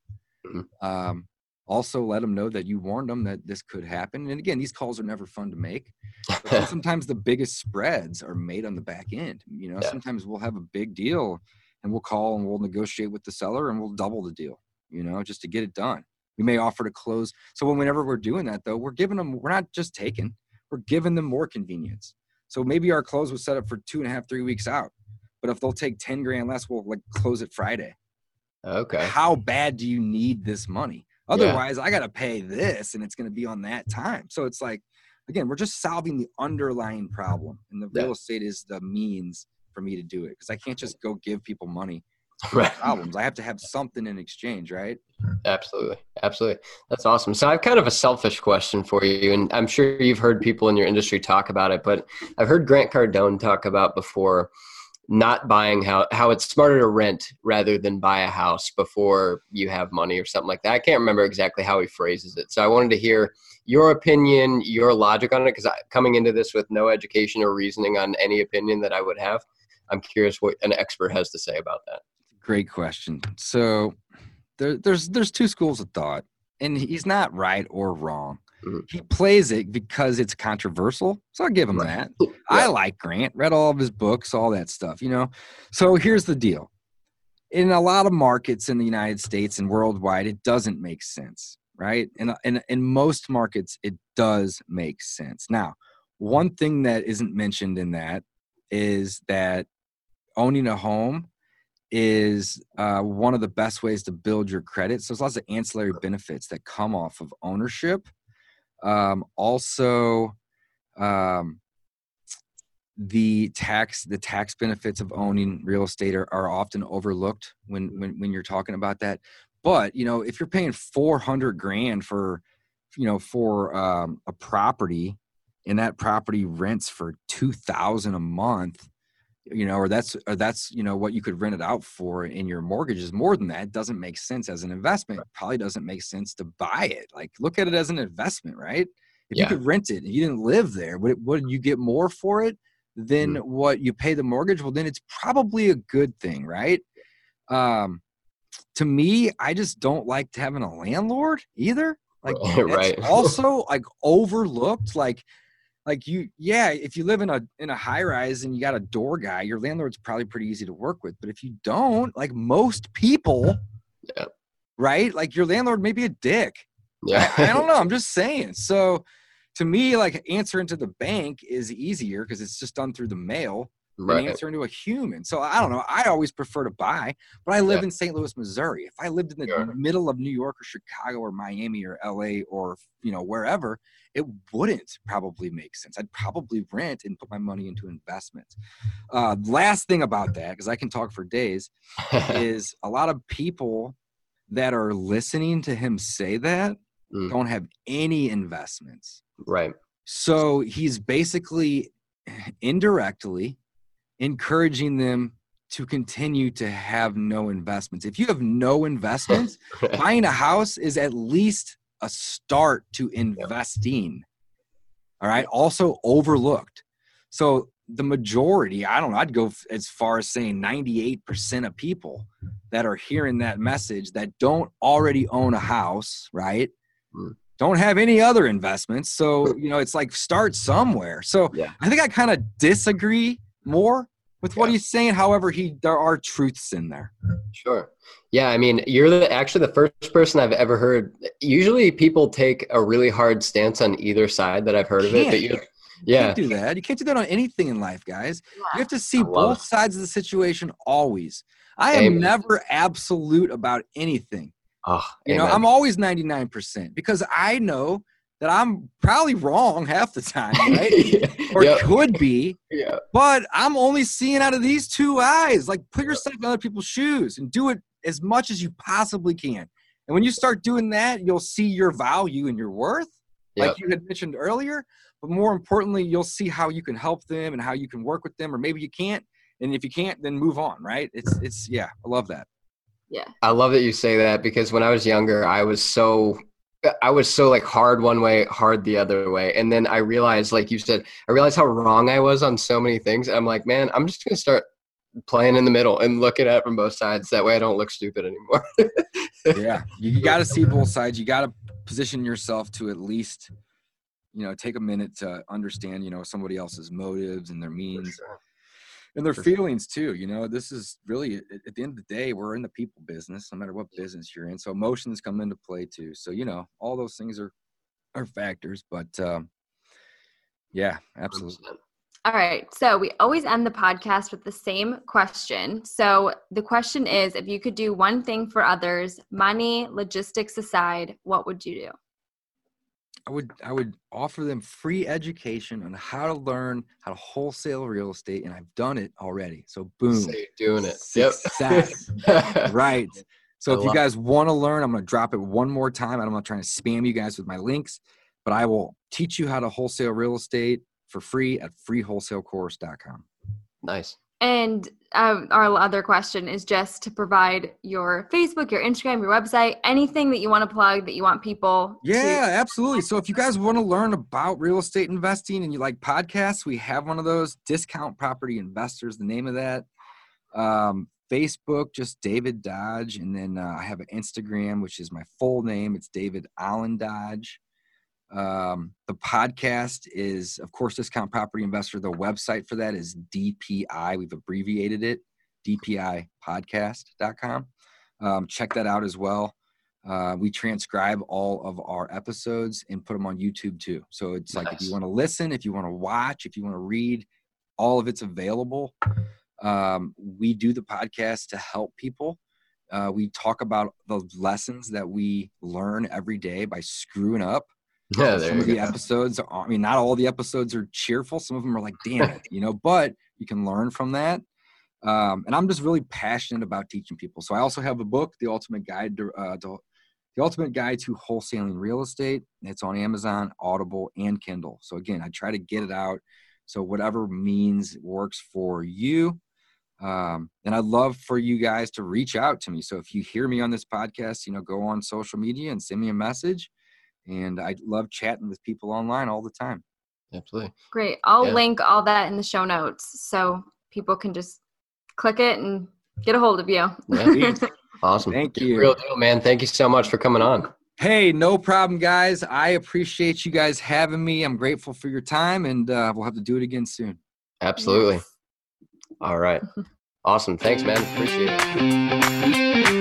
Mhm. Um, also, let them know that you warned them that this could happen. And again, these calls are never fun to make. Sometimes the biggest spreads are made on the back end. You know, Yeah. sometimes we'll have a big deal and we'll call and we'll negotiate with the seller and we'll double the deal, you know, just to get it done. We may offer to close. So when- whenever we're doing that though, we're giving them, we're not just taking, we're giving them more convenience. So maybe our close was set up for two and a half, three weeks out. But if they'll take 10 grand less, we'll like close it Friday. Okay. How bad do you need this money? Otherwise, I got to pay this and it's going to be on that time. So it's like, again, we're just solving the underlying problem, and the Yeah. real estate is the means for me to do it because I can't just go give people money Right. problems. I have to have something in exchange, right? Absolutely. Absolutely. That's awesome. So I have kind of a selfish question for you, and I'm sure you've heard people in your industry talk about it, but I've heard Grant Cardone talk about before not buying how how it's smarter to rent rather than buy a house before you have money or something like that. I can't remember exactly how he phrases it. So I wanted to hear your opinion, your logic on it, because coming into this with no education or reasoning on any opinion that I would have, I'm curious what an expert has to say about that. Great question. So there, there's there's two schools of thought, and he's not right or wrong. Mhm. He plays it because it's controversial, so I'll give him Right. that. I like Grant, read all of his books, all that stuff, you know. So here's the deal. In a lot of markets in the United States and worldwide, it doesn't make sense, right? And in, in most markets, it does make sense. Now, one thing that isn't mentioned in that is that owning a home is uh, one of the best ways to build your credit. So there's lots of ancillary benefits that come off of ownership. Um, also, um, the tax the tax benefits of owning real estate are, are often overlooked when, when when you're talking about that. But you know, if you're paying 400 grand for you know for um, a property and that property rents for 2000 a month you know or that's or that's you know what you could rent it out for in your mortgage is more than that it doesn't make sense as an investment. It probably doesn't make sense to buy it. Like look at it as an investment right? If Yeah. you could rent it and you didn't live there would, it, would you get more for it than Mm. what you pay the mortgage? Well then it's probably a good thing right? Um to me i just don't like having a landlord either. Like that's Right. also like overlooked. Like like you yeah if you live in a in a high rise and you got a door guy your landlord's probably pretty easy to work with. But if you don't like most people Yeah. right? Like your landlord may be a dick. Yeah. I, I don't know. I'm just saying. So to me like answering to the bank is easier because it's just done through the mail right. answering to a human so i don't know i always prefer to buy but i live Yeah. in st louis missouri if i lived in the Sure. middle of new york or chicago or miami or la or you know wherever it wouldn't probably make sense i'd probably rent and put my money into investments uh, last thing about that because i can talk for days is a lot of people that are listening to him say that Mm. don't have any investments right. so he's basically indirectly encouraging them to continue to have no investments. If you have no investments, buying a house is at least a start to investing. All right. Also overlooked. So the majority, I don't know, I'd go as far as saying 98% of people that are hearing that message that don't already own a house, right? Mm. Don't have any other investments. So, you know, it's like start somewhere. So Yeah. I think I kind of disagree more with what Yeah. he's saying. However, he there are truths in there. Sure. Yeah, I mean, you're the, actually the first person I've ever heard. Usually, people take a really hard stance on either side that I've heard of it. But Can't. you, You yeah, can't do that. You can't do that on anything in life, guys. You have to see both it. sides of the situation always. I am Amen. never absolute about anything. oh, You know. I'm always 99% because I know that I'm probably wrong half the time, right? or Yep. could be, yeah, but I'm only seeing out of these two eyes. Like put yourself in other people's shoes and do it as much as you possibly can. And when you start doing that, you'll see your value and your worth, Yep. like you had mentioned earlier. But more importantly, you'll see how you can help them and how you can work with them, or maybe you can't. And if you can't, then move on, right? It's it's yeah, I love that. Yeah. I love that you say that because when I was younger, I was so I was so like hard one way, hard the other way. And then I realized, like you said, I realized how wrong I was on so many things. I'm like, man, I'm just gonna start playing in the middle and looking at it from both sides. That way I don't look stupid anymore. yeah you, got to see both sides you got to position yourself to at least you know take a minute to understand you know somebody else's motives and their means and their feelings too you know this is really at the end of the day we're in the people business no matter what business you're in so emotions come into play too so you know all those things are are factors but um yeah absolutely All right. So we always end the podcast with the same question. So the question is if you could do one thing for others, money, logistics aside, what would you do? I would I would offer them free education on how to learn how to wholesale real estate, and I've done it already. So boom, So doing it. success. Yep. right. So I if you guys want to learn, I'm going to drop it one more time. I'm not trying to spam you guys with my links, but I will teach you how to wholesale real estate for free at freewholesalecourse.com. nice. And um, our other question is just to provide your Facebook, your Instagram, your website, anything that you want to plug that you want people. Yeah, absolutely. So if you guys want to learn about real estate investing and you like podcasts, we have one of those. Discount Property Investors, the name of that. Um, Facebook, just David Dodge, and then uh, I have an Instagram, which is my full name. It's David Allen Dodge. Um, the podcast is, of course, Discount Property Investor. The website for that is DPI. We've abbreviated it, DPIpodcast.com. Um, check that out as well. Uh, we transcribe all of our episodes and put them on YouTube too. So it's like if you want to listen, if you want to watch, if you want to read, all of it's available. Um, we do the podcast to help people. Uh, we talk about the lessons that we learn every day by screwing up. Yeah, some of the go. episodes are, I mean, not all the episodes are cheerful. Some of them are like, damn it, you know, but you can learn from that. Um, and I'm just really passionate about teaching people. So I also have a book, The Ultimate Guide to, uh, to The Ultimate Guide to Wholesaling Real Estate. It's on Amazon, Audible, and Kindle. So again, I try to get it out. So whatever means works for you. Um, and I'd love for you guys to reach out to me. So if you hear me on this podcast, you know, go on social media and send me a message and I love chatting with people online all the time. Absolutely. Great. I'll Yeah. link all that in the show notes so people can just click it and get a hold of you. Yeah. Awesome. Thank you. Real deal, man. Thank you so much for coming on. Hey, no problem, guys. I appreciate you guys having me. I'm grateful for your time, and uh, we'll have to do it again soon. Absolutely. All right. Awesome. Thanks, man. Appreciate it.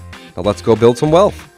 Now let's go build some wealth.